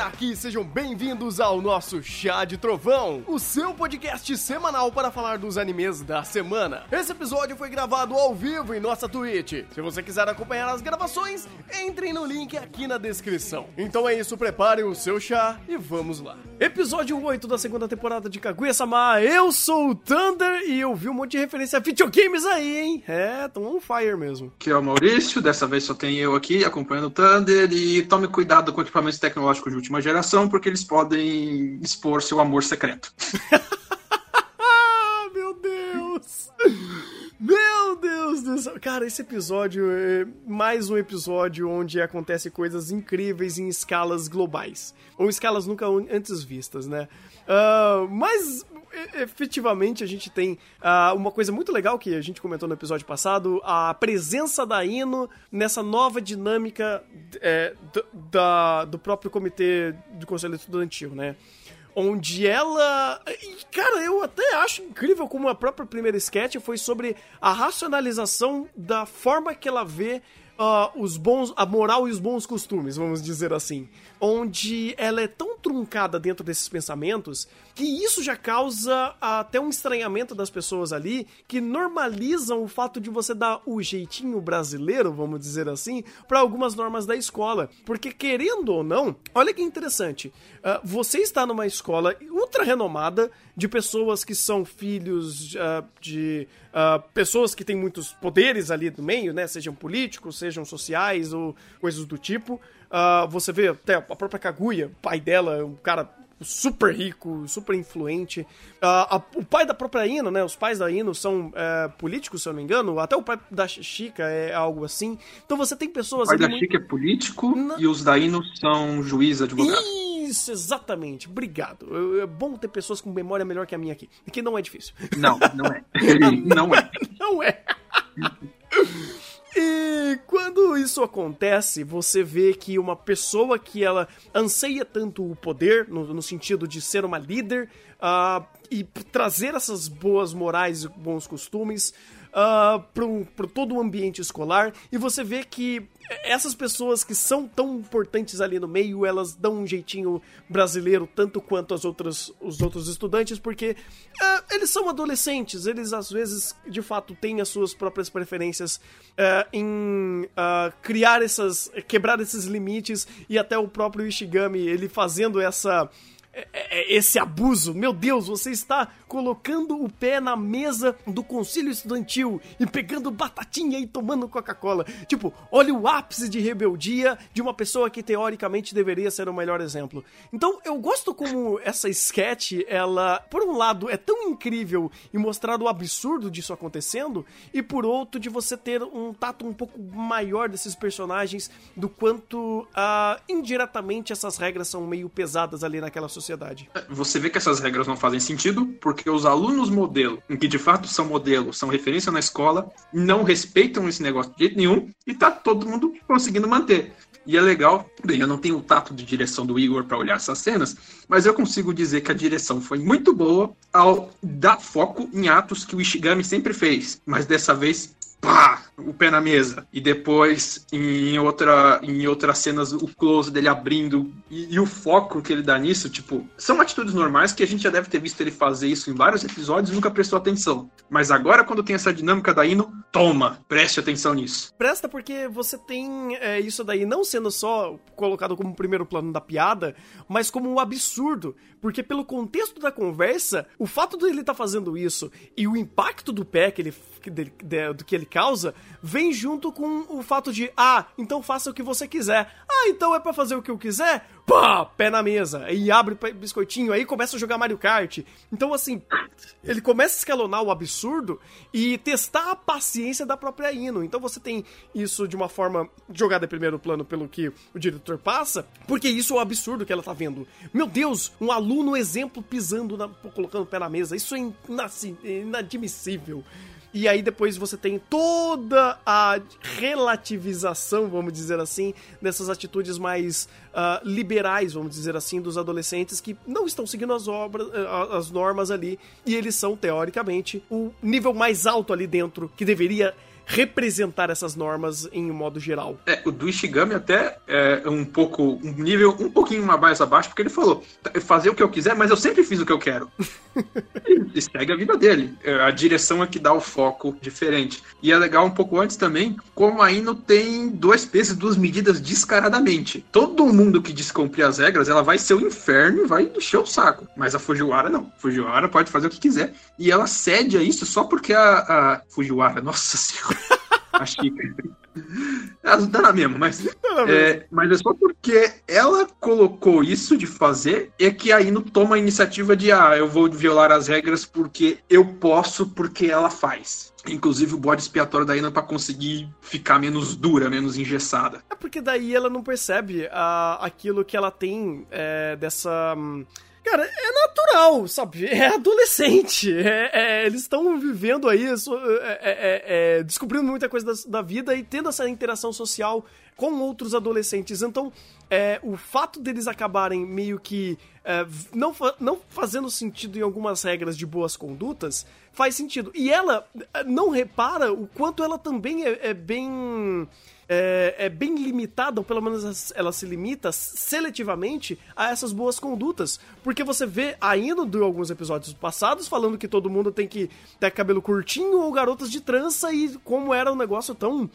aqui, sejam bem-vindos ao nosso Chá de Trovão, o seu podcast semanal para falar dos animes da semana. Esse episódio foi gravado ao vivo em nossa Twitch. Se você quiser acompanhar as gravações, entrem no link aqui na descrição. Então é isso, preparem o seu chá e vamos lá. Episódio 8 da segunda temporada de Kaguya-sama, eu sou o Thunder e eu vi um monte de referência a videogames aí, hein? É, tão on fire mesmo. Que é o Maurício, dessa vez só tem eu aqui acompanhando o Thunder e tome cuidado com equipamentos tecnológicos de geração, porque eles podem expor seu amor secreto. Meu Deus! Meu Deus do céu! Cara, esse episódio é mais um episódio onde acontecem coisas incríveis em escalas globais. Ou escalas nunca antes vistas, né? Uh, mas efetivamente a gente tem uh, uma coisa muito legal que a gente comentou no episódio passado, a presença da Ino nessa nova dinâmica é, do, da, do próprio comitê do Conselho Estudantil, né? Onde ela. Cara, eu até acho incrível como a própria primeira sketch foi sobre a racionalização da forma que ela vê uh, os bons, a moral e os bons costumes, vamos dizer assim. Onde ela é tão truncada dentro desses pensamentos que isso já causa até um estranhamento das pessoas ali que normalizam o fato de você dar o jeitinho brasileiro, vamos dizer assim, para algumas normas da escola. Porque, querendo ou não, olha que interessante, uh, você está numa escola ultra renomada de pessoas que são filhos uh, de pessoas que têm muitos poderes ali no meio, né? Sejam políticos, sejam sociais ou coisas do tipo. você vê até a própria Kaguya, pai dela, é um cara super rico, super influente. Uh, a, o pai da própria Ino, né? Os pais da Ino são uh, políticos, se eu não me engano. Até o pai da Chica é algo assim. Então você tem pessoas. O pai da muito... Chica é político na... e os da Ino são juiz advogado. Isso, exatamente. Obrigado. É bom ter pessoas com memória melhor que a minha aqui. Que não é difícil. Não, não é. não é. Não é. E isso acontece, você vê que uma pessoa que ela anseia tanto o poder, no, no sentido de ser uma líder, uh, e trazer essas boas morais e bons costumes, uh, para todo o ambiente escolar e você vê que essas pessoas que são tão importantes ali no meio, elas dão um jeitinho brasileiro tanto quanto as outras, os outros estudantes, porque uh, eles são adolescentes, eles às vezes de fato têm as suas próprias preferências uh, em uh, criar essas, quebrar esses limites e até o próprio Ishigami ele fazendo essa esse abuso. Meu Deus, você está colocando o pé na mesa do conselho estudantil e pegando batatinha e tomando Coca-Cola. Tipo, olha o ápice de rebeldia de uma pessoa que teoricamente deveria ser o melhor exemplo. Então, eu gosto como essa sketch, ela, por um lado, é tão incrível e mostrar o absurdo disso acontecendo, e por outro, de você ter um tato um pouco maior desses personagens, do quanto uh, indiretamente essas regras são meio pesadas ali naquela sociedade sociedade. Você vê que essas regras não fazem sentido porque os alunos modelo, que de fato são modelo, são referência na escola, não respeitam esse negócio de jeito nenhum e tá todo mundo conseguindo manter. E é legal, bem, eu não tenho o tato de direção do Igor para olhar essas cenas, mas eu consigo dizer que a direção foi muito boa ao dar foco em atos que o Ishigami sempre fez, mas dessa vez pá, o pé na mesa. E depois, em, outra, em outras cenas, o close dele abrindo e, e, o foco que ele dá nisso, tipo, são atitudes normais que a gente já deve ter visto ele fazer isso em vários episódios e nunca prestou atenção. Mas agora, quando tem essa dinâmica da Ino, toma, preste atenção nisso. Presta porque você tem é, isso daí não sendo só colocado como primeiro plano da piada, mas como um absurdo. Porque pelo contexto da conversa, o fato dele estar tá fazendo isso e o impacto do pé que ele, do que ele causa vem junto com o fato de, ah, então faça o que você quiser. Ah, então é para fazer o que eu quiser? Pá, pé na mesa. E abre biscoitinho, aí começa a jogar Mario Kart. Então, assim, ele começa a escalonar o absurdo e testar a paciência da própria Ino. Então você tem isso de uma forma jogada em primeiro plano pelo que o diretor passa, porque isso é o absurdo que ela tá vendo. Meu Deus, um aluno exemplo pisando, na, colocando o pé na mesa. Isso é inadmissível. E aí depois você tem toda a relativização, vamos dizer assim, dessas atitudes mais uh, liberais, vamos dizer assim, dos adolescentes que não estão seguindo as obras, uh, as normas ali, e eles são, teoricamente, o nível mais alto ali dentro, que deveria representar essas normas em um modo geral. É, o do Ishigami até é um pouco, um nível um pouquinho mais abaixo, porque ele falou, fazer o que eu quiser, mas eu sempre fiz o que eu quero. e segue a vida dele. É, a direção é que dá o foco diferente. E é legal um pouco antes também, como a Ino tem dois pesos duas medidas descaradamente. Todo mundo que descumprir as regras, ela vai ser o inferno e vai encher o saco. Mas a Fujiwara não. Fujiwara pode fazer o que quiser. E ela cede a isso só porque a, a Fujiwara, nossa senhora, a Chica. Dá na mesma, mas, é, mas é só porque ela colocou isso de fazer é que a Ino toma a iniciativa de ah, eu vou violar as regras porque eu posso, porque ela faz. Inclusive o bode expiatório da Ina para conseguir ficar menos dura, menos engessada. É porque daí ela não percebe uh, aquilo que ela tem é, dessa. Cara, é natural, sabe? É adolescente. É, é, eles estão vivendo aí, é, é, é, descobrindo muita coisa da, da, vida e tendo essa interação social com outros adolescentes. Então, o fato deles acabarem meio que não, não fazendo sentido em algumas regras de boas condutas faz sentido. E ela não repara o quanto ela também é bem é, é, bem limitada, ou pelo menos ela se limita seletivamente a essas boas condutas. Porque você vê ainda de alguns episódios passados falando que todo mundo tem que ter cabelo curtinho ou garotas de trança e como era um negócio tão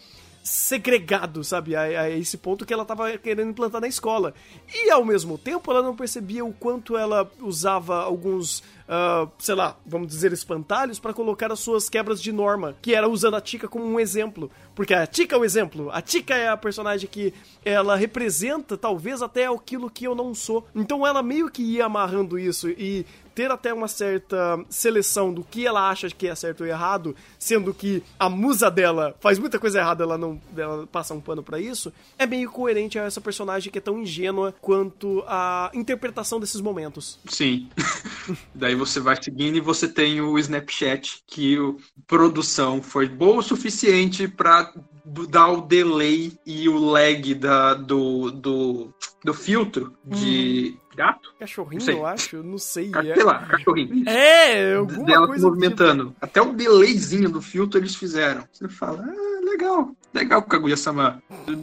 segregado, sabe? A, a, esse ponto que ela tava querendo implantar na escola. E ao mesmo tempo ela não percebia o quanto ela usava alguns uh, sei lá, vamos dizer, espantalhos para colocar as suas quebras de norma, que era usando a Tika como um exemplo. Porque a Tika é o exemplo. A Tika é a personagem que ela representa, talvez, até aquilo que eu não sou. Então ela meio que ia amarrando isso e ter até uma certa seleção do que ela acha que é certo ou errado, sendo que a musa dela faz muita coisa errada, ela não ela passa um pano para isso, é meio coerente a essa personagem que é tão ingênua quanto a interpretação desses momentos. Sim. Daí você vai seguindo e você tem o Snapchat, que a produção foi boa o suficiente para dar o delay e o lag da, do, do, do filtro de hum. gato. Cachorrinho, eu acho, não sei. É. Sei lá, cachorrinho. É, alguma Dela coisa movimentando. Tipo. Até o delayzinho do filtro eles fizeram. Você fala, ah, legal, legal, Kaguya-sama.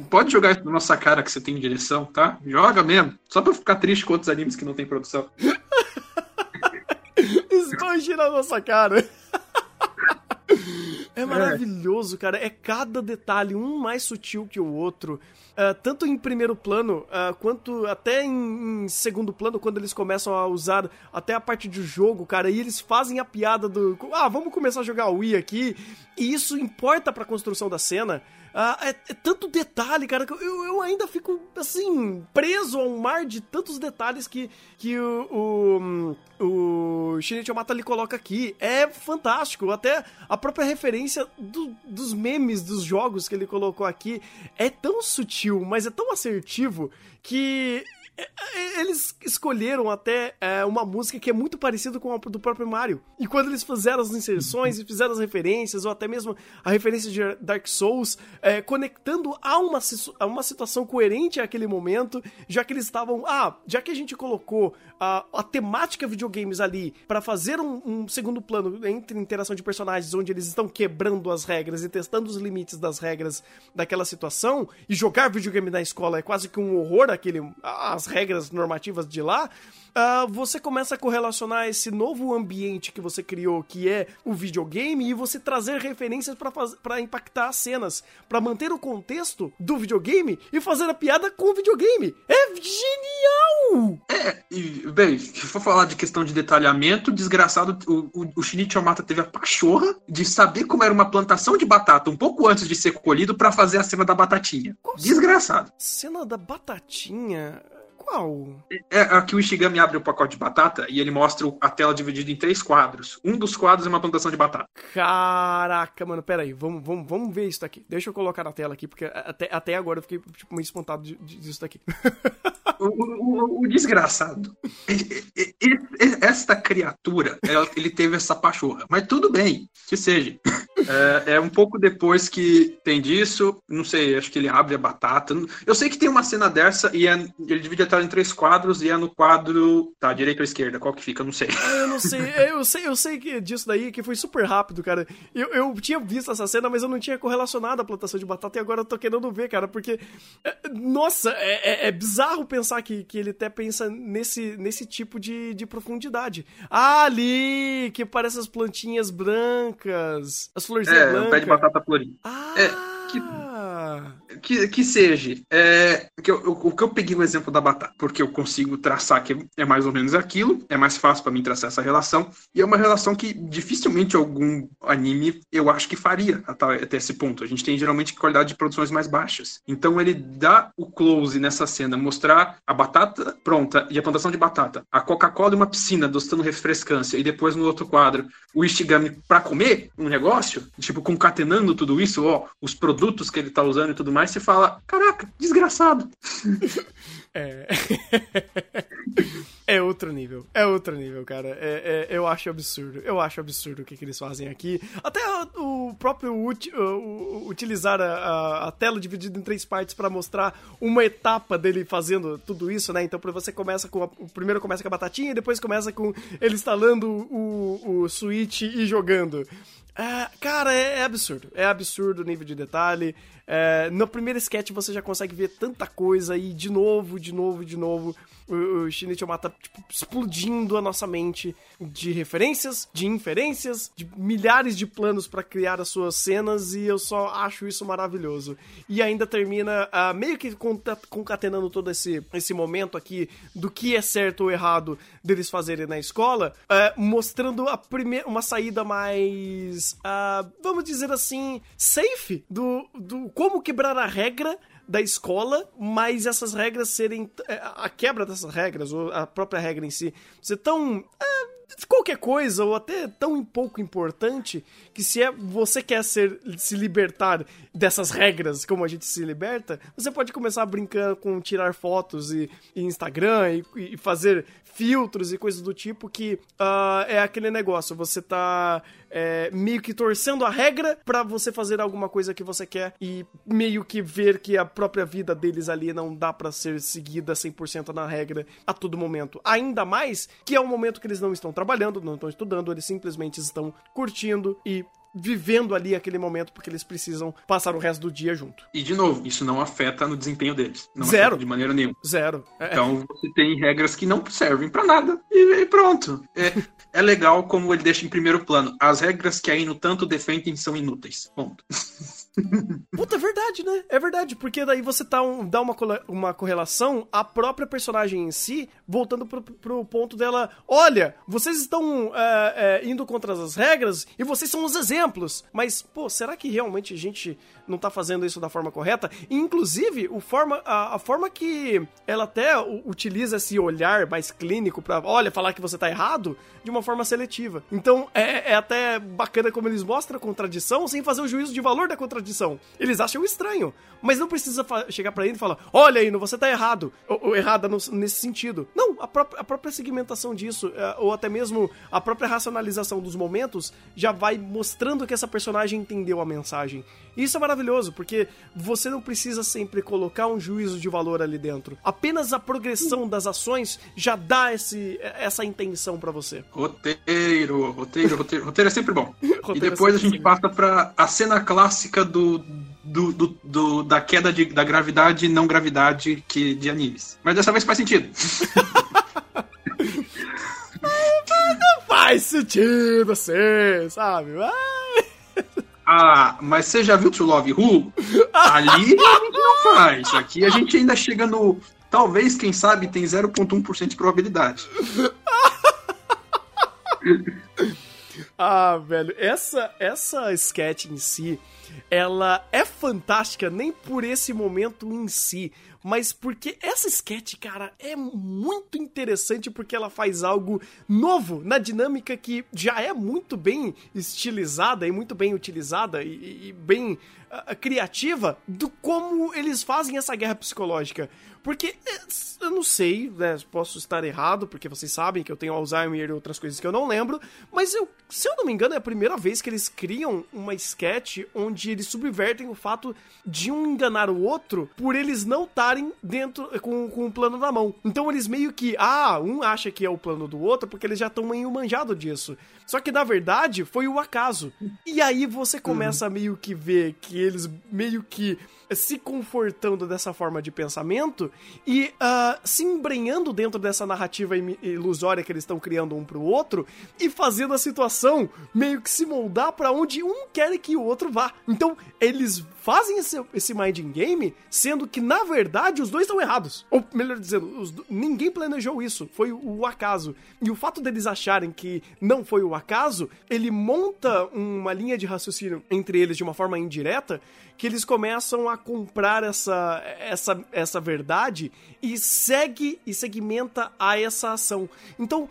Pode jogar na nossa cara que você tem direção, tá? Joga mesmo. Só pra ficar triste com outros animes que não tem produção. Esconde na nossa cara. É maravilhoso, cara. É cada detalhe, um mais sutil que o outro. Uh, tanto em primeiro plano, uh, quanto até em, em, segundo plano, quando eles começam a usar até a parte do jogo, cara, e eles fazem a piada do. Ah, vamos começar a jogar Wii aqui. E isso importa pra construção da cena. Ah, é, é, tanto detalhe, cara, que eu, eu ainda fico, assim, preso a um mar de tantos detalhes que, que o, o, o Shinichi Omata lhe coloca aqui. É fantástico. Até a própria referência do, dos memes dos jogos que ele colocou aqui é tão sutil, mas é tão assertivo que eles escolheram até é, uma música que é muito parecida com a do próprio Mario. E quando eles fizeram as inserções e fizeram as referências, ou até mesmo a referência de Dark Souls, é, conectando a uma, a uma situação coerente àquele momento, já que eles estavam. Ah, já que a gente colocou a, a temática videogames ali para fazer um, um, segundo plano entre interação de personagens, onde eles estão quebrando as regras e testando os limites das regras daquela situação, e jogar videogame na escola é quase que um horror aquele. As regras normativas de lá, uh, você começa a correlacionar esse novo ambiente que você criou, que é o videogame, e você trazer referências para impactar as cenas, para manter o contexto do videogame e fazer a piada com o videogame. É genial! É, e, bem, se for falar de questão de detalhamento, desgraçado, o, o, o Shinichi Omata teve a pachorra de saber como era uma plantação de batata um pouco antes de ser colhido para fazer a cena da batatinha. Qual desgraçado. Cena da batatinha? Qual? É, aqui o Ishigami abre o pacote de batata e ele mostra a tela dividida em três quadros. Um dos quadros é uma plantação de batata. Caraca, mano, peraí, vamos, vamos, vamos ver isso daqui. Deixa eu colocar na tela aqui, porque até, até agora eu fiquei tipo, meio espantado disso daqui. o, o, o, desgraçado. Esta criatura, ele teve essa pachorra. Mas tudo bem, que seja. É, é, um pouco depois que tem disso, não sei, acho que ele abre a batata. Eu sei que tem uma cena dessa e é, ele divide a tela em três quadros e é no quadro. Tá, direita ou esquerda, qual que fica? Eu não sei. Eu não sei, eu sei, eu sei que disso daí que foi super rápido, cara. Eu, eu tinha visto essa cena, mas eu não tinha correlacionado a plantação de batata e agora eu tô querendo ver, cara, porque. É, nossa, é, é, é bizarro pensar que, que ele até pensa nesse, nesse tipo de, de profundidade. Ah, ali, que parece as plantinhas brancas, as florzinhas é, brancas. É, pé de batata florida. Ah! É que, que, que seja. É, que eu, o que eu peguei o exemplo da batata, porque eu consigo traçar que é mais ou menos aquilo, é mais fácil para mim traçar essa relação, e é uma relação que dificilmente algum anime eu acho que faria até, até esse ponto. A gente tem geralmente qualidade de produções mais baixas. Então ele dá o close nessa cena, mostrar a batata pronta e a plantação de batata, a Coca-Cola e uma piscina dostando refrescância, e depois no outro quadro o Ishigami para comer um negócio, tipo concatenando tudo isso, ó, os produtos que ele tá usando e tudo mais, você fala, caraca, desgraçado. É. é outro nível. É outro nível, cara. É, é, eu acho absurdo. Eu acho absurdo o que, que eles fazem aqui. Até o próprio utilizar a, a, a, tela dividida em três partes para mostrar uma etapa dele fazendo tudo isso, né? Então você começa com. A, o primeiro começa com a batatinha e depois começa com ele instalando o, o Switch e jogando. É, cara, é, é, absurdo. É absurdo o nível de detalhe. É, no primeiro sketch você já consegue ver tanta coisa e de novo, de novo, de novo o, o Shinichi Omata tipo, explodindo a nossa mente de referências, de inferências, de milhares de planos para criar as suas cenas e eu só acho isso maravilhoso. E ainda termina uh, meio que concatenando todo esse, esse momento aqui do que é certo ou errado deles fazerem na escola, uh, mostrando a primeira uma saída mais, uh, vamos dizer assim, safe do, do como quebrar a regra da escola, mas essas regras serem. É, a quebra dessas regras, ou a própria regra em si, ser tão. É, qualquer coisa, ou até tão pouco importante, que se é, você quer ser, se libertar dessas regras como a gente se liberta, você pode começar brincando com tirar fotos e, e Instagram e, e, fazer filtros e coisas do tipo que uh, é aquele negócio, você tá é, meio que torcendo a regra para você fazer alguma coisa que você quer e meio que ver que a própria vida deles ali não dá para ser seguida 100% na regra a todo momento. Ainda mais que é um momento que eles não estão trabalhando, não estão estudando, eles simplesmente estão curtindo e vivendo ali aquele momento porque eles precisam passar o resto do dia junto. E de novo, isso não afeta no desempenho deles. Não Zero. de maneira nenhuma. Zero. É. Então você tem regras que não servem para nada e, e, pronto. É, é legal como ele deixa em primeiro plano. As regras que aí no tanto defendem são inúteis. Ponto. Puta, é verdade, né? É verdade, porque daí você tá um, dá uma, uma correlação à própria personagem em si, voltando pro, pro ponto dela: olha, vocês estão é, é, indo contra as regras e vocês são os exemplos. Mas, pô, será que realmente a gente não tá fazendo isso da forma correta? inclusive, o forma, a, a, forma que ela até utiliza esse olhar mais clínico pra, olha, falar que você tá errado, de uma forma seletiva. Então, é, é até bacana como eles mostram a contradição sem fazer o juízo de valor da contradição. Eles acham estranho, mas não precisa chegar para ele e falar: olha aí, você tá errado, ou, ou errada no, nesse sentido. Não, a, pró a própria segmentação disso, é, ou até mesmo a própria racionalização dos momentos, já vai mostrando que essa personagem entendeu a mensagem. Isso é maravilhoso, porque você não precisa sempre colocar um juízo de valor ali dentro. Apenas a progressão das ações já dá esse, essa intenção para você. Roteiro, roteiro, roteiro. Roteiro é sempre bom. e depois é a gente passa para a cena clássica do, do, do, do, da queda de, da gravidade e não gravidade que, de animes. Mas dessa vez faz sentido. não faz sentido assim, sabe? Ah, mas você já viu True Love Who? Ali a gente não faz. Aqui a gente ainda chega no. Talvez, quem sabe, tem 0,1% de probabilidade. ah, velho, essa, essa sketch em si ela é fantástica nem por esse momento em si, mas porque essa sketch, cara, é muito interessante porque ela faz algo novo na dinâmica que já é muito bem estilizada e muito bem utilizada e, e bem uh, criativa do como eles fazem essa guerra psicológica. Porque é, eu não sei, né? Posso estar errado, porque vocês sabem que eu tenho Alzheimer e outras coisas que eu não lembro. Mas eu, se eu não me engano, é a primeira vez que eles criam uma sketch onde eles subvertem o fato de um enganar o outro por eles não estarem dentro com, com o plano na mão. Então eles meio que, ah, um acha que é o plano do outro porque eles já estão meio manjado disso. Só que na verdade foi o acaso. E aí você começa uhum. a meio que ver que eles meio que se confortando dessa forma de pensamento e uh, se embrenhando dentro dessa narrativa ilusória que eles estão criando um pro outro e fazendo a situação meio que se moldar para onde um quer que o outro vá. Então, eles fazem esse, esse minding game, sendo que, na verdade, os dois estão errados. Ou, melhor dizendo, os, ninguém planejou isso, foi o, o acaso. E o fato deles acharem que não foi o acaso, ele monta uma linha de raciocínio entre eles de uma forma indireta, que eles começam a comprar essa, essa, essa verdade e segue e segmenta a essa ação. Então,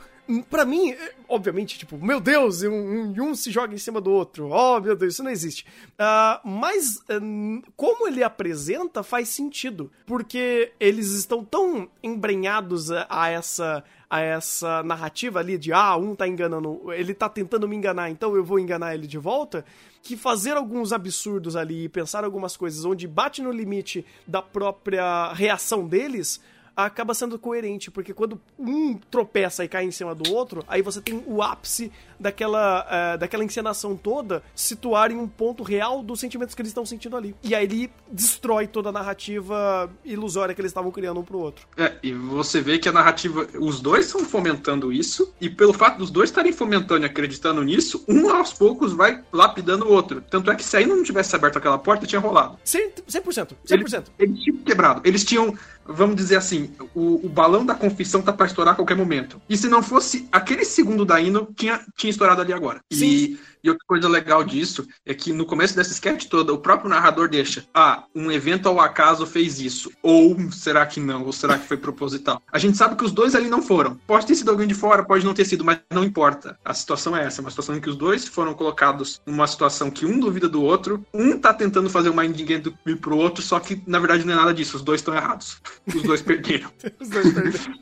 para mim, é, obviamente, tipo, meu Deus, um, um, se joga em cima do outro. Oh, meu Deus, isso não existe. Uh, mas, uh, como ele apresenta, faz sentido. Porque eles estão tão embrenhados a, a essa a essa narrativa ali de ah, um tá enganando, ele tá tentando me enganar, então eu vou enganar ele de volta, que fazer alguns absurdos ali e pensar algumas coisas onde bate no limite da própria reação deles acaba sendo coerente, porque quando um tropeça e cai em cima do outro, aí você tem o ápice daquela, uh, daquela encenação toda situar em um ponto real dos sentimentos que eles estão sentindo ali. E aí ele destrói toda a narrativa ilusória que eles estavam criando um pro outro. É, e você vê que a narrativa, os dois estão fomentando isso, e pelo fato dos dois estarem fomentando e acreditando nisso, um aos poucos vai lapidando o outro. Tanto é que se aí não tivesse aberto aquela porta, tinha rolado. 100%. 100%. 100%. Eles, eles tinham quebrado. Eles tinham vamos dizer assim, o, o balão da confissão tá para estourar a qualquer momento. E se não fosse aquele segundo da hino, tinha, tinha estourado ali agora. Sim. E e outra coisa legal disso é que no começo dessa sketch toda, o próprio narrador deixa: ah, um evento ao acaso fez isso. Ou será que não? Ou será que foi proposital? A gente sabe que os dois ali não foram. Pode ter sido alguém de fora, pode não ter sido, mas não importa. A situação é essa: uma situação em que os dois foram colocados numa situação que um duvida do outro, um tá tentando fazer o mind game do, pro outro, só que na verdade não é nada disso. Os dois estão errados. Os dois perderam. os dois perderam.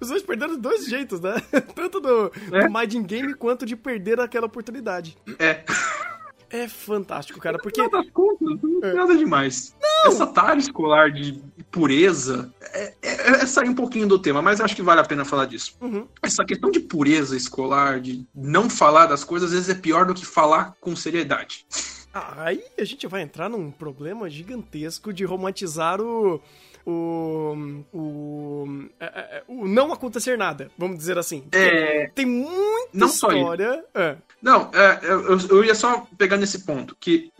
Os dois perderam de dois jeitos, né? Tanto do, é. do mind game quanto de perder aquela oportunidade. É. É fantástico, cara, porque. Das contas, não é. nada demais. Não. Essa tarde escolar de pureza é, é, é, sair um pouquinho do tema, mas acho que vale a pena falar disso. Uhum. Essa questão de pureza escolar, de não falar das coisas, às vezes é pior do que falar com seriedade. Aí a gente vai entrar num problema gigantesco de romantizar o, o, o, é, é, o não acontecer nada, vamos dizer assim. É... Tem muita não história. É. Não, é, eu, eu ia só pegar nesse ponto, que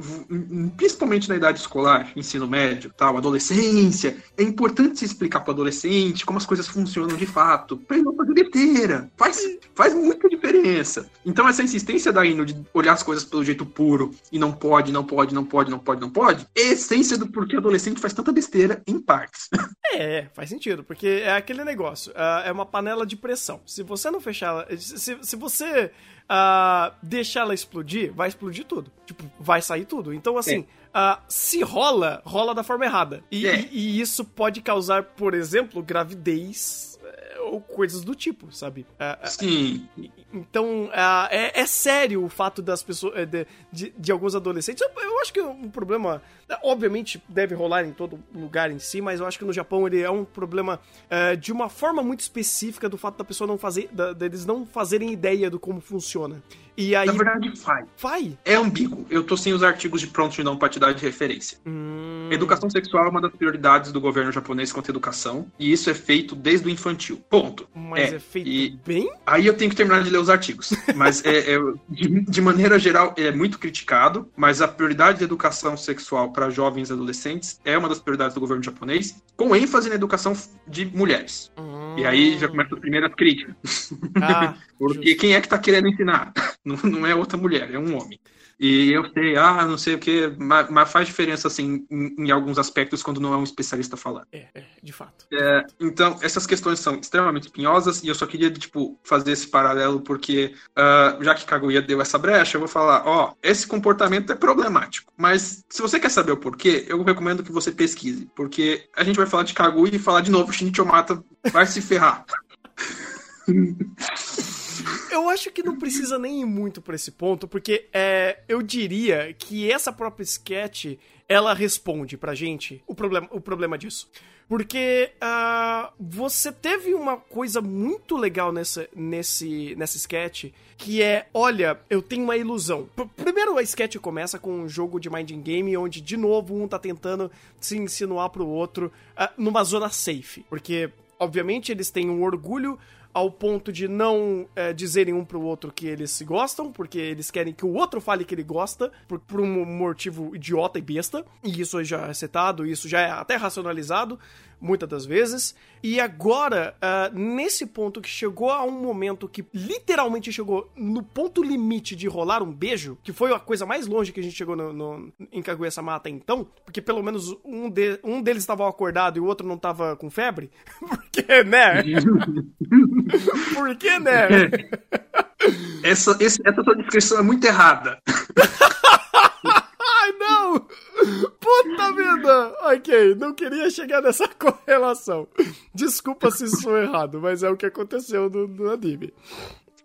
principalmente na idade escolar, ensino médio, tal, adolescência, é importante se explicar para o adolescente como as coisas funcionam de fato, para ele não fazer besteira. Faz, faz muita diferença. Então essa insistência da Ino de olhar as coisas pelo jeito puro e não pode, não pode, não pode, não pode, não pode, é a essência do porquê adolescente faz tanta besteira em parte. É, faz sentido, porque é aquele negócio, uh, é uma panela de pressão. Se você não fechar se, se você uh, deixar ela explodir, vai explodir tudo. Tipo, vai sair tudo. Então, assim, uh, se rola, rola da forma errada. E, é. e, e isso pode causar, por exemplo, gravidez eh, ou coisas do tipo, sabe? Uh, Sim. Então, uh, é, é, sério o fato das pessoas, de, de, de alguns adolescentes. Eu, eu, acho que é um problema Obviamente deve rolar em todo lugar em si, mas eu acho que no Japão ele é um problema é, de uma forma muito específica do fato da pessoa não fazer, da, deles não fazerem ideia do como funciona. E aí... Na verdade, faz. Faz? É ambíguo. Eu tô sem os artigos de prontidão para te dar de referência. Hum... Educação sexual é uma das prioridades do governo japonês quanto à educação, e isso é feito desde o infantil. Ponto. Mas é, é feito e... bem? Aí eu tenho que terminar de ler os artigos. Mas é, é de, de, maneira geral, é muito criticado, mas a prioridade da educação sexual para jovens e adolescentes é uma das prioridades do governo japonês, com ênfase na educação de mulheres. Hum... E aí já começa a primeira crítica. Ah, Porque justo. quem é que tá querendo ensinar? Não, não é outra mulher, é um homem. E eu sei, ah, não sei o que, mas, mas, faz diferença, assim, em, em, alguns aspectos quando não é um especialista falando. É, é de fato. É, então, essas questões são extremamente espinhosas e eu só queria, tipo, fazer esse paralelo porque, uh, já que Kaguya deu essa brecha, eu vou falar, ó, esse comportamento é problemático, mas se você quer saber o porquê, eu recomendo que você pesquise, porque a gente vai falar de Kaguya e falar de novo, Shinichi Omata vai se ferrar. Eu acho que não precisa nem ir muito por esse ponto, porque é, eu diria que essa própria sketch ela responde pra gente o problema, o problema disso. Porque uh, você teve uma coisa muito legal nessa, nesse, nessa sketch, que é, olha, eu tenho uma ilusão. Primeiro a sketch começa com um jogo de minding game, onde de novo um tá tentando se insinuar pro outro uh, numa zona safe. Porque, obviamente, eles têm um orgulho ao ponto de não é, dizerem um pro outro que eles se gostam, porque eles querem que o outro fale que ele gosta, por, por um motivo idiota e besta. E isso já é setado, isso já é até racionalizado muitas das vezes. E agora, uh, nesse ponto que chegou a um momento que literalmente chegou no ponto limite de rolar um beijo, que foi a coisa mais longe que a gente chegou no, no, em Kaguya-sama até então, porque pelo menos um, de, um deles estava acordado e o outro não estava com febre. porque, né? Por que, né? Essa, esse, essa tua descrição é muito errada. Ai, não! Puta vida! Ok, não queria chegar nessa correlação. Desculpa se sou errado, mas é o que aconteceu no, no anime.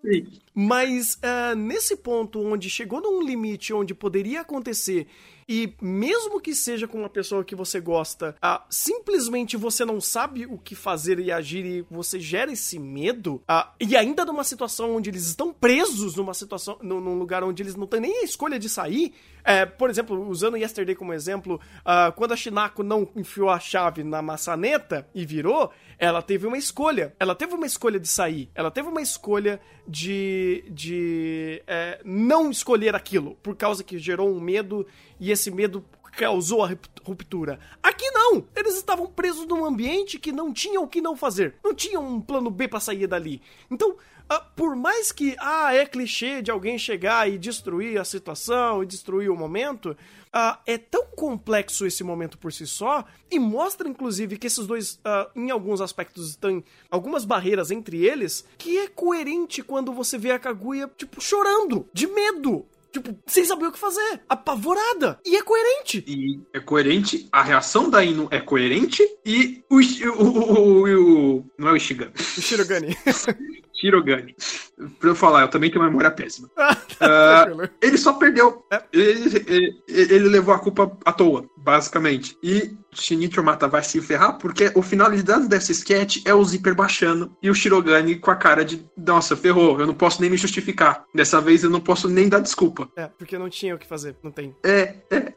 Sim. Mas uh, nesse ponto onde chegou num limite onde poderia acontecer e mesmo que seja com uma pessoa que você gosta, ah, simplesmente você não sabe o que fazer e agir e você gera esse medo, ah, e ainda numa situação onde eles estão presos numa situação, num lugar onde eles não têm nem a escolha de sair. É, por exemplo, usando Yesterday como exemplo, ah, quando a Shinako não enfiou a chave na maçaneta e virou, ela teve uma escolha. Ela teve uma escolha de sair. Ela teve uma escolha de, de é, não escolher aquilo, por causa que gerou um medo e esse medo causou a ruptura. Aqui não! Eles estavam presos num ambiente que não tinham o que não fazer. Não tinham um plano B para sair dali. Então, uh, por mais que ah, é clichê de alguém chegar e destruir a situação e destruir o momento, uh, é tão complexo esse momento por si só e mostra, inclusive, que esses dois, uh, em alguns aspectos, têm algumas barreiras entre eles que é coerente quando você vê a Kaguya, tipo, chorando de medo tipo, sem saber o que fazer, apavorada. E é coerente. E é coerente, a reação da Inu é coerente e o. o, o, o, o não é o Ishigami. O Shirogane. Shirogane. Pra eu falar, eu também tenho uma memória péssima. uh, ele só perdeu. É. Ele, ele, ele, levou a culpa à toa, basicamente. E Shinichi Mata vai se ferrar porque o finalizado dessa sketch é o Zipper baixando e o Shirogane com a cara de nossa, ferrou, eu não posso nem me justificar. Dessa vez eu não posso nem dar desculpa. É, porque não tinha o que fazer, não tem. É, é. é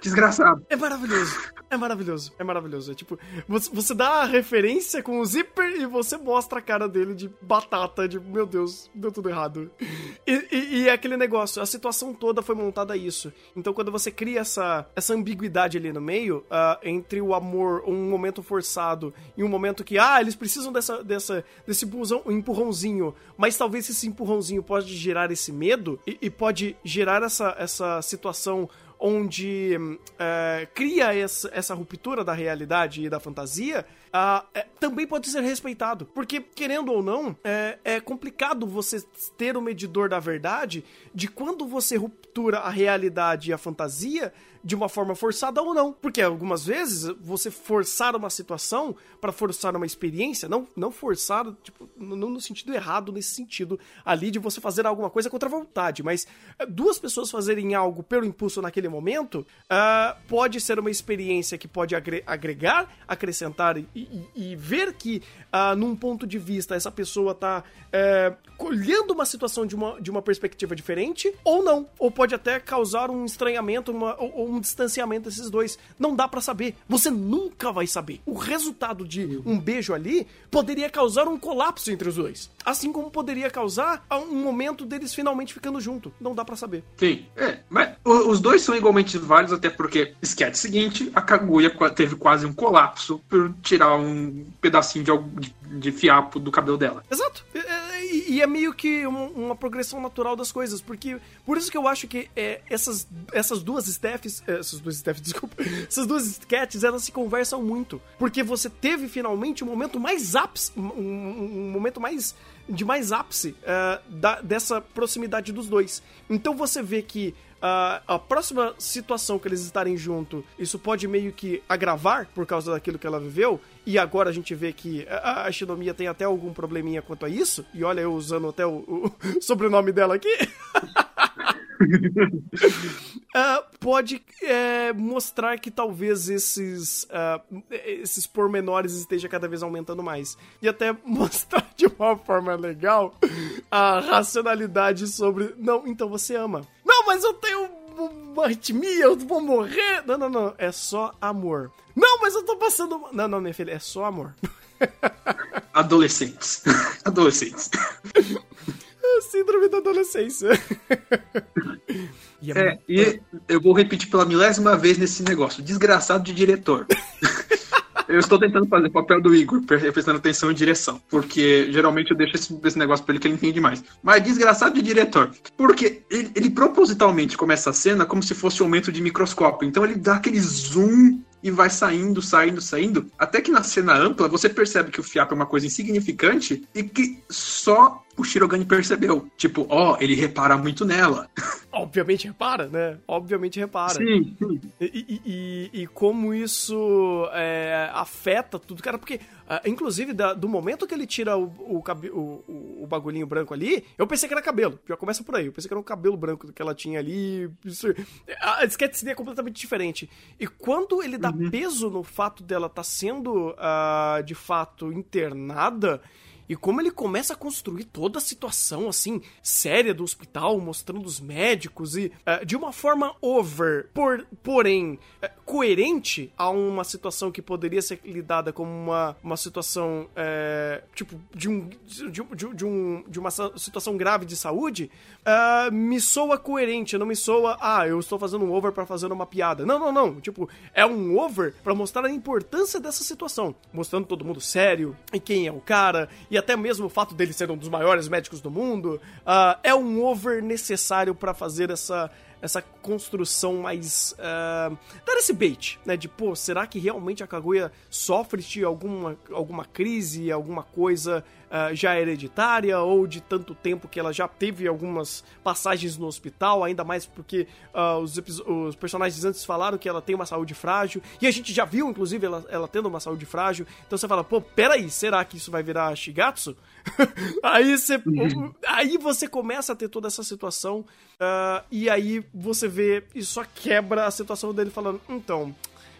desgraçado. É maravilhoso. É maravilhoso. É maravilhoso. É tipo, você dá a referência com o zíper e você mostra a cara dele de batata, de meu Deus, deu tudo errado. E, e, e é aquele negócio, a situação toda foi montada a isso. Então quando você cria essa, essa ambiguidade ali no meio, uh, entre o amor, um momento forçado e um momento que, ah, eles precisam dessa, dessa, desse busão, um empurrãozinho, mas talvez esse empurrãozinho pode gerar esse medo e, e pode gerar essa, essa situação onde é, cria essa, essa ruptura da realidade e da fantasia, uh, é, também pode ser respeitado. Porque, querendo ou não, é, é complicado você ter o medidor da verdade de quando você ruptura a realidade e a fantasia de uma forma forçada ou não. Porque algumas vezes você forçar uma situação para forçar uma experiência, não, não forçar, tipo, não no sentido errado, nesse sentido ali de você fazer alguma coisa contra a vontade, mas eh, duas pessoas fazerem algo pelo impulso naquele momento uh, pode ser uma experiência que pode agregar, acrescentar e, e, e ver que, uh, num ponto de vista, essa pessoa tá uh, olhando uma situação de uma, de uma perspectiva diferente, ou não. Ou pode até causar um estranhamento uma, ou um distanciamento desses dois. Não dá para saber. Você nunca vai saber. O resultado de um beijo ali poderia causar um colapso entre os dois. Assim como poderia causar um momento deles finalmente ficando junto. Não dá para saber. Sim, é. Mas os dois são igualmente válidos, até porque, sketch seguinte, a Kaguya teve quase um colapso por tirar um pedacinho de, de, de fiapo do cabelo dela. Exato. E, é meio que uma, uma, progressão natural das coisas, porque por isso que eu acho que é, essas, essas duas staffs, é, essas duas staffs, desculpa, essas duas sketches, elas se conversam muito, porque você teve finalmente um momento mais ápice, um, um, um momento mais de mais ápice uh, da, dessa proximidade dos dois. Então você vê que Uh, a próxima situação que eles estarem junto, isso pode meio que agravar por causa daquilo que ela viveu. E agora a gente vê que a, a Shinomiya tem até algum probleminha quanto a isso. E olha, eu usando até o, o sobrenome dela aqui. uh, pode é, mostrar que talvez esses, uh, esses pormenores estejam cada vez aumentando mais. E até mostrar de uma forma legal a racionalidade sobre. Não, então você ama. Não, mas eu tenho uma arritmia, eu vou morrer. Não, não, não. É só amor. Não, mas eu tô passando. Não, não, minha filha, é só amor. Adolescentes. Adolescentes. Síndrome da adolescência. e, é, é, e eu vou repetir pela milésima vez nesse negócio. Desgraçado de diretor. Eu estou tentando fazer o papel do Igor, prestando atenção em direção. Porque geralmente eu deixo esse, esse negócio pra ele que ele entende mais. Mas desgraçado de diretor. Porque ele, ele propositalmente começa a cena como se fosse um aumento de microscópio. Então ele dá aquele zoom e vai saindo, saindo, saindo. Até que na cena ampla você percebe que o fiapo é uma coisa insignificante e que só o Shirogane percebeu. Tipo, ó, oh, ele repara muito nela. Obviamente repara, né? Obviamente repara. Sim, sim. E, e, e, e como isso é, afeta tudo, cara, porque, uh, inclusive, da, do momento que ele tira o, o, o, o, bagulhinho branco ali, eu pensei que era cabelo. Já começa por aí. Eu pensei que era um cabelo branco que ela tinha ali. Isso, a sketch é completamente diferente. E quando ele dá uhum. peso no fato dela estar tá sendo, uh, de fato, internada e como ele começa a construir toda a situação, assim, séria do hospital, mostrando os médicos e uh, de uma forma over, por, porém uh, coerente a uma situação que poderia ser lidada como uma, uma situação, uh, tipo, de, um, de, de, de, um, de uma situação grave de saúde, me soa coerente, não me soa, ah, eu estou fazendo um over para fazer uma piada. Não, não, não. Tipo, é um over para mostrar a importância dessa situação, mostrando todo mundo sério e quem é o cara e e até mesmo o fato dele ser um dos maiores médicos do mundo, uh, é um over necessário para fazer essa, essa construção mais. Uh, dar esse bait, né? De, pô, será que realmente a Kaguya sofre de alguma, alguma crise, alguma coisa uh, já hereditária, ou de tanto tempo que ela já teve algumas passagens no hospital, ainda mais porque uh, os, os, personagens antes falaram que ela tem uma saúde frágil, e a gente já viu, inclusive, ela, ela tendo uma saúde frágil. Então você fala, pô, peraí, será que isso vai virar Shigatsu? aí, você, uhum. aí você começa a ter toda essa situação, uh, e aí você vê e só quebra a situação dele falando, então,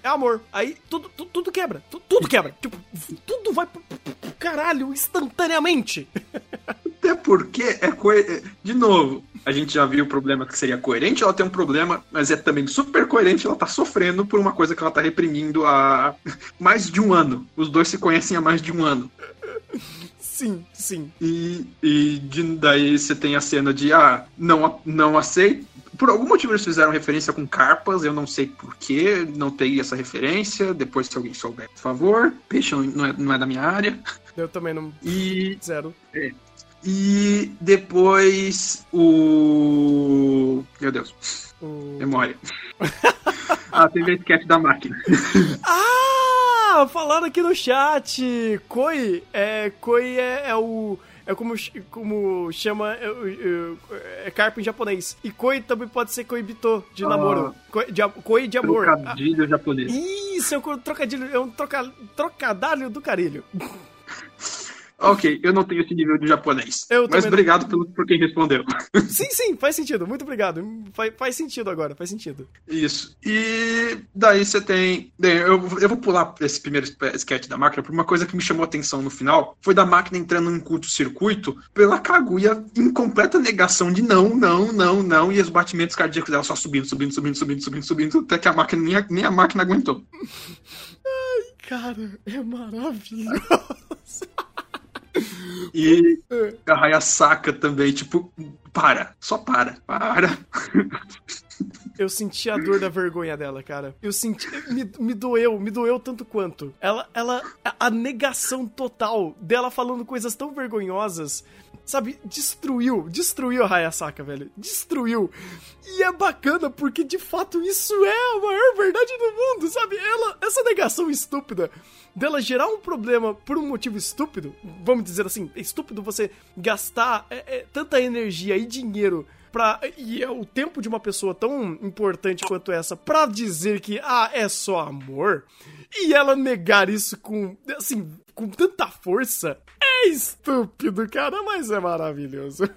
é amor. Aí tudo, tudo, tudo quebra, tudo, tudo, quebra. Tipo, tudo vai pro, pro, pro caralho instantaneamente. Até porque é coerente. De novo, a gente já viu o problema que seria coerente, ela tem um problema, mas é também super coerente, ela tá sofrendo por uma coisa que ela tá reprimindo há mais de um ano. Os dois se conhecem há mais de um ano. Sim, sim. E, e de, daí você tem a cena de, ah, não, não aceito. Por algum motivo eles fizeram referência com carpas, eu não sei porquê, não tem essa referência. Depois, se alguém souber, por favor. Peixe não é, não é da minha área. Eu também não. E. Zero. É. E depois o. Meu Deus. O... Memória. ah, teve a sketch da máquina. ah! Ah, falaram aqui no chat. Koi é, Koi é, é o é como, como chama é, é, é carpa em japonês. E koi também pode ser koibito, de ah, namoro. Koi de, koi de amor. Trocadilho ah, japonês. Isso, é um trocadilho, é um troca, trocadilho do carilho. Ok, eu não tenho esse nível de japonês. Eu mas obrigado não... pelo, por quem respondeu. Sim, sim, faz sentido. Muito obrigado. Faz, faz sentido agora, faz sentido. Isso. E daí você tem. Bem, eu, eu vou pular esse primeiro sketch da máquina por uma coisa que me chamou a atenção no final. Foi da máquina entrando num curto-circuito pela Kaguya em completa negação de não, não, não, não. E os batimentos cardíacos dela só subindo, subindo, subindo, subindo, subindo, subindo, até que a máquina nem a, nem a máquina aguentou. Ai, cara, é maravilhoso. E a Raya saca também, tipo, para, só para, para. Eu senti a dor da vergonha dela, cara. Eu senti. Me, me doeu, me doeu tanto quanto. Ela, ela. A negação total dela falando coisas tão vergonhosas sabe, destruiu, destruiu a Hayasaka, velho. Destruiu. E é bacana porque de fato isso é a maior verdade do mundo, sabe? Ela, essa negação estúpida dela gerar um problema por um motivo estúpido, vamos dizer assim, estúpido você gastar é, é, tanta energia e dinheiro pra, e é o tempo de uma pessoa tão importante quanto essa pra dizer que, ah, é só amor, e ela negar isso com, assim, com tanta força, é estúpido, cara, mas é maravilhoso.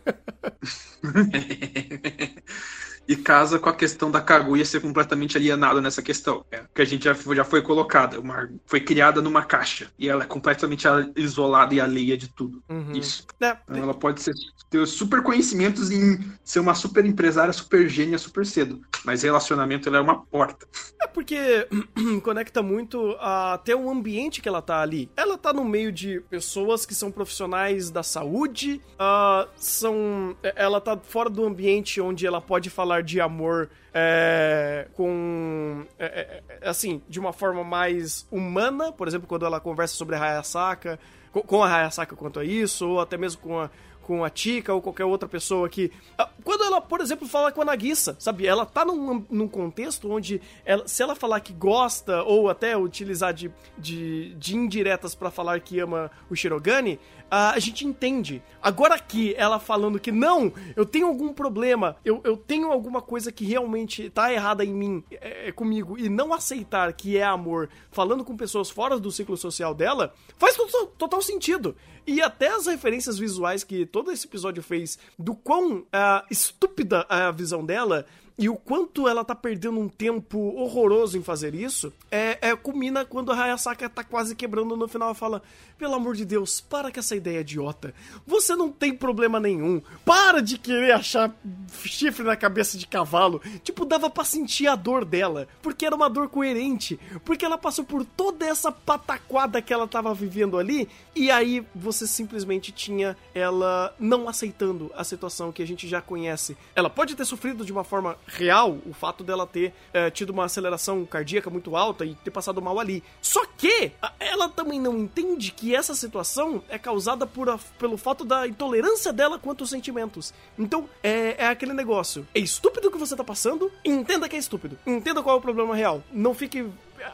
e casa com a questão da Kaguya ser completamente alienada nessa questão. É, que a gente já, já foi colocada, uma, foi criada numa caixa. E ela é completamente isolada e alheia de tudo. Uhum. Isso. É. Então, ela pode ser, ter super conhecimentos em ser uma super empresária, super gênia, super cedo. Mas relacionamento ela é uma porta. É porque conecta muito até o ambiente que ela tá ali. Ela tá no meio de pessoas que são profissionais da saúde, uh, são. Ela tá fora do ambiente onde ela pode falar falar de amor é, com. É, é, é, assim, de uma forma mais humana, por exemplo, quando ela conversa sobre a Hayasaka, com, com a Hayasaka quanto a isso, ou até mesmo com a, com a Tika ou qualquer outra pessoa que. Ah, quando ela, por exemplo, fala com a Nagisa, sabe? Ela tá num, num contexto onde, ela, se ela falar que gosta, ou até utilizar de, de, de indiretas para falar que ama o Shirogane, a, a gente entende. Agora aqui, ela falando que não, eu tenho algum problema, eu, eu tenho alguma coisa que realmente tá errada em mim, é, é, comigo, e não aceitar que é amor, falando com pessoas fora do ciclo social dela, faz total, total sentido. E até as referências visuais que todo esse episódio fez do quão uh, estúpida a visão dela e o quanto ela tá perdendo um tempo horroroso em fazer isso, é, é culmina quando a Hayasaka tá quase quebrando no final e fala: Pelo amor de Deus, para com essa ideia idiota. Você não tem problema nenhum. Para de querer achar chifre na cabeça de cavalo. Tipo, dava pra sentir a dor dela. Porque era uma dor coerente. Porque ela passou por toda essa pataquada que ela tava vivendo ali. E aí você simplesmente tinha ela não aceitando a situação que a gente já conhece. Ela pode ter sofrido de uma forma real o fato dela ter é, tido uma aceleração cardíaca muito alta e ter passado mal ali. Só que ela também não entende que essa situação é causada por a, pelo fato da intolerância dela quanto aos sentimentos. Então, é, é aquele negócio. É estúpido o que você tá passando, entenda que é estúpido. Entenda qual é o problema real. Não fique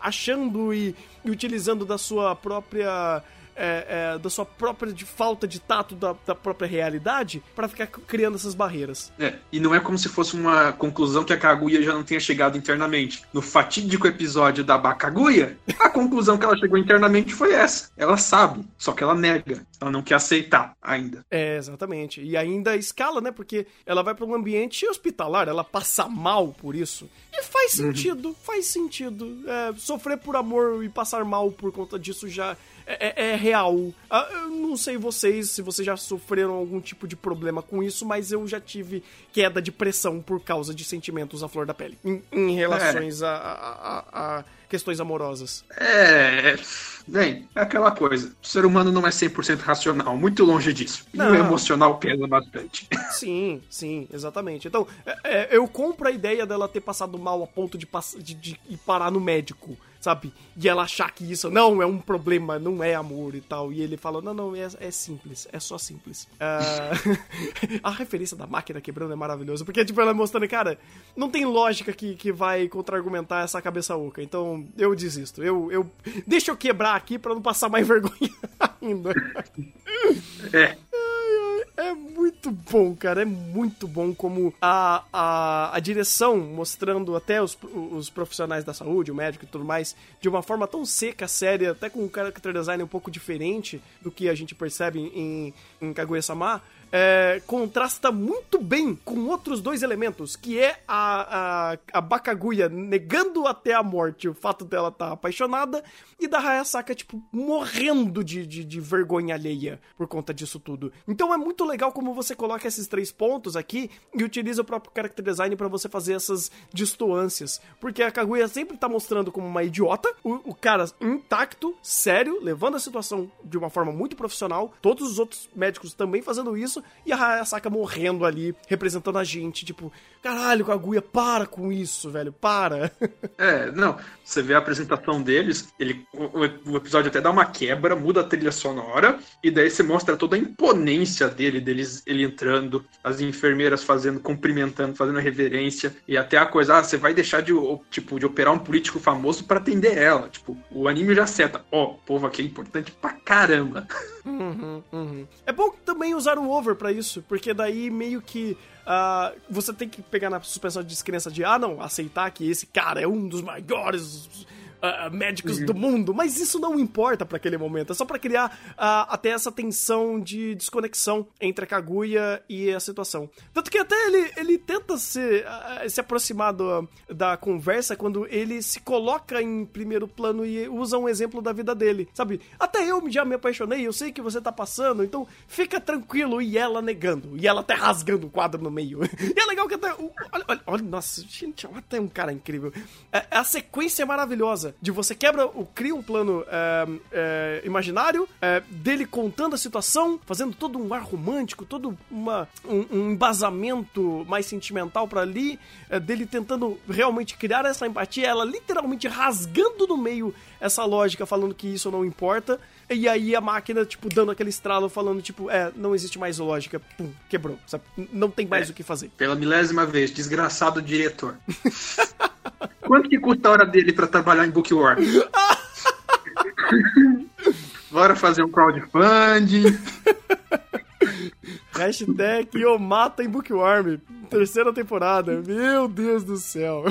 achando e, e utilizando da sua própria é, é, da sua própria de falta de tato da, da própria realidade para ficar criando essas barreiras. É, e não é como se fosse uma conclusão que a Kaguya já não tenha chegado internamente. No fatídico episódio da Bakaguya, a conclusão que ela chegou internamente foi essa. Ela sabe, só que ela nega. Ela não quer aceitar ainda. É, exatamente. E ainda escala, né? Porque ela vai para um ambiente hospitalar, ela passa mal por isso. E faz uhum. sentido, uhum. faz sentido. É, sofrer por amor e passar mal por conta disso já é, é, é real. Ah, eu não sei vocês, se vocês já sofreram algum tipo de problema com isso, mas eu já tive queda de pressão por causa de sentimentos à flor da pele. Em, em relações é. a, a, a, questões amorosas. É. Bem, é aquela coisa. O ser humano não é 100% racional, muito longe disso. Não. E o emocional pesa bastante. Sim, sim, exatamente. Então, é, é, eu compro a ideia dela ter passado mal a ponto de, de, de ir parar no médico sabe? E ela achar que isso não é um problema, não é amor e tal. E ele fala: não, não, é, é simples, é só simples. Uh... a referência da máquina quebrando é maravilhosa, porque, tipo, ela mostrando, cara, não tem lógica que, que vai contra-argumentar essa cabeça oca. Então, eu desisto. Eu, eu... Deixa eu quebrar aqui para não passar mais vergonha ainda. É. É muito bom, cara. É muito bom como a, a, a direção mostrando até os, os profissionais da saúde, o médico e tudo mais, de uma forma tão seca, séria, até com um character design um pouco diferente do que a gente percebe em, em Kaguya-sama, é, contrasta muito bem com outros dois elementos, que é a, a, a Bakaguya negando até a morte o fato dela estar tá apaixonada e da Hayasaka, tipo, morrendo de, de, de, vergonha alheia por conta disso tudo. Então é muito legal como você coloca esses três pontos aqui e utiliza o próprio character design para você fazer essas distâncias. Porque a Kaguya sempre tá mostrando como uma idiota, o, o cara intacto, sério, levando a situação de uma forma muito profissional, todos os outros médicos também fazendo isso, e a Hayasaka morrendo ali, representando a gente, tipo, caralho, Kaguya, para com isso, velho, para. É, não, você vê a apresentação deles, ele, o, o episódio até dá uma quebra, muda a trilha sonora, e daí você mostra toda a imponência dele, deles, ele entrando, as enfermeiras fazendo, cumprimentando, fazendo reverência, e até a coisa, ah, você vai deixar de, tipo, de operar um político famoso para atender ela. Tipo, o anime já seta. Ó, oh, o povo aqui é importante pra caramba. Uhum, uhum. É bom também usar o over para isso, porque daí meio que uh, você tem que pegar na suspensão de descrença de, ah, não, aceitar que esse cara é um dos maiores uh, médicos uhum. do mundo, mas isso não importa para aquele momento. É só para criar uh, até essa tensão de desconexão entre a Kaguya e a situação. Tanto que até ele, ele tenta se, uh, se aproximar do, da conversa quando ele se coloca em primeiro plano e usa um exemplo da vida dele. Sabe? Até eu já me apaixonei, eu sei que você tá passando, então fica tranquilo. E ela negando. E ela até rasgando o quadro no meio. e é legal que até. Olha, olha, olha nossa, gente, até um cara incrível. É, a sequência é maravilhosa de você quebra, o, cria um plano é, é, imaginário é, dele contando a situação, fazendo todo um ar romântico, todo uma, um, um embasamento mais sentimental para ali, dele tentando realmente criar essa empatia, ela literalmente rasgando no meio essa lógica, falando que isso não importa. E aí a máquina, tipo, dando aquele estralo, falando, tipo, é, não existe mais lógica. Pum, quebrou, sabe? Não tem mais é, o que fazer. Pela milésima vez, desgraçado diretor. Quanto que custa a hora dele para trabalhar em Bookworm? Bora fazer um crowdfunding. Hashtag eu mata em Bookworm. Terceira temporada. Meu Deus do céu.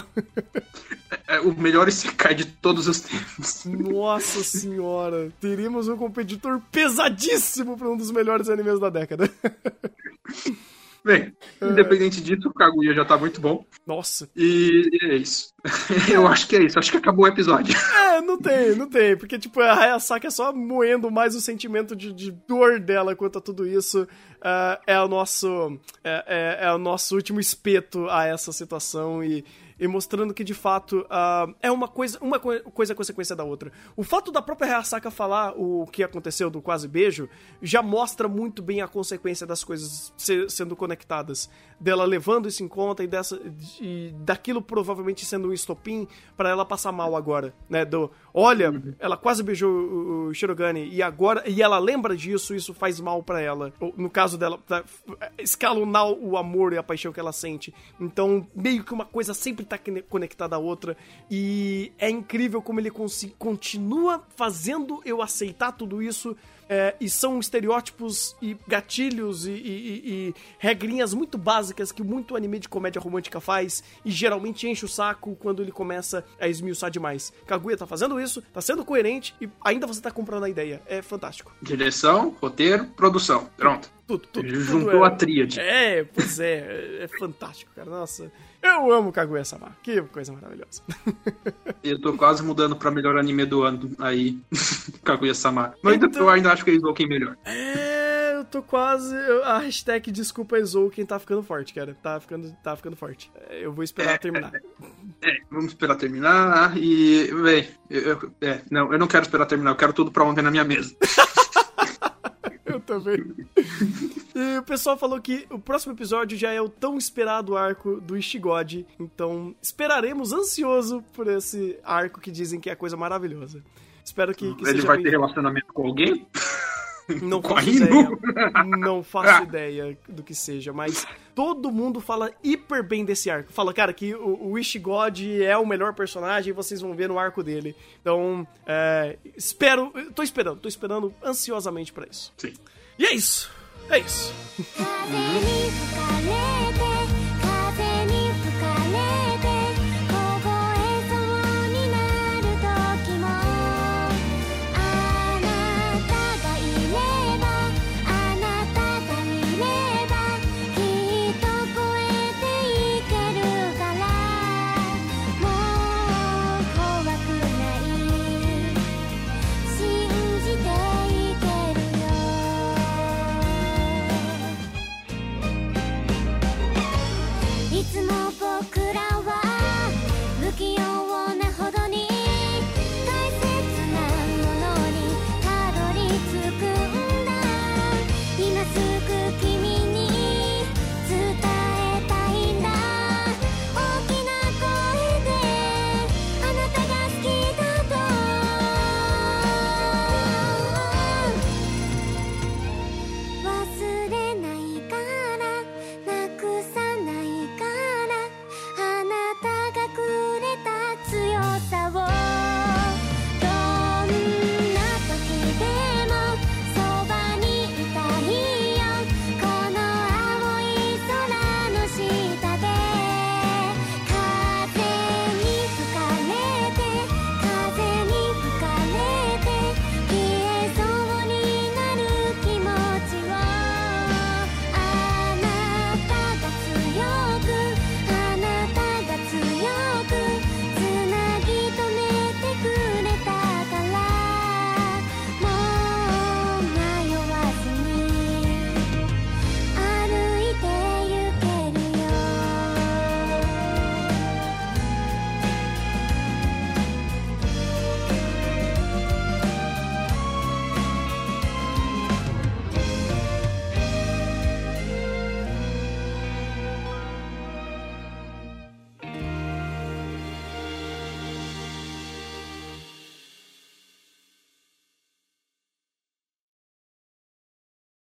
É, é o melhor Isekai de todos os tempos. Nossa senhora. Teríamos um competidor pesadíssimo para um dos melhores animes da década. Bem, é. independente disso, o Kaguya já tá muito bom. Nossa. E é isso. Eu acho que é isso. Acho que acabou o episódio. É, não tem, não tem. Porque, tipo, a Hayasaka é só moendo mais o sentimento de, de dor dela quanto a tudo isso. Uh, é o nosso. É, é, é, o nosso último espeto a essa situação. E e mostrando que de fato uh, é uma coisa uma co coisa consequência da outra. O fato da própria Hayasaka falar o que aconteceu do quase beijo já mostra muito bem a consequência das coisas se sendo conectadas, dela levando isso em conta e dessa daquilo provavelmente sendo um estopim para ela passar mal agora, né? Do olha, uhum. ela quase beijou o, o Shirogane e agora e ela lembra disso, isso faz mal para ela. No caso dela, pra escalonar o amor e a paixão que ela sente. Então, meio que uma coisa sempre tá conectada à outra. E é incrível como ele continua fazendo eu aceitar tudo isso é, e são estereótipos e gatilhos e, e, e, regrinhas muito básicas que muito anime de comédia romântica faz e geralmente enche o saco quando ele começa a esmiuçar demais. Kaguya tá fazendo isso, tá sendo coerente e ainda você tá comprando a ideia. É fantástico. Direção, roteiro, produção. Pronto. Tudo, tudo. Ele juntou tudo é, a tríade. É, pois é, é, é fantástico, cara. Nossa. Eu amo Kaguya-sama. Que coisa maravilhosa. Eu tô quase mudando pra melhor anime do ano aí. Kaguya-sama. Mas então... eu ainda acho que é Izouken melhor. É, eu tô quase. A hashtag desculpa Izouken tá ficando forte, cara. Tá ficando, tá ficando forte. Eu vou esperar é, terminar. É, é, vamos esperar terminar. E, bem, eu, eu, é, não, eu não quero esperar terminar. Eu quero tudo pra ontem na minha mesa. eu também. E o pessoal falou que o próximo episódio já é o tão esperado arco do Ishigod. Então, esperaremos ansioso por esse arco que dizem que é coisa maravilhosa. Espero que, que Ele vai ter relacionamento com alguém? Não faço ideia. Não faço ideia do que seja, mas todo mundo fala hiper bem desse arco. Fala, cara, que o, o Ishigod é o melhor personagem e vocês vão ver no arco dele. Então, é, espero. Tô esperando, tô esperando ansiosamente para isso. Sim. E é isso. É isso.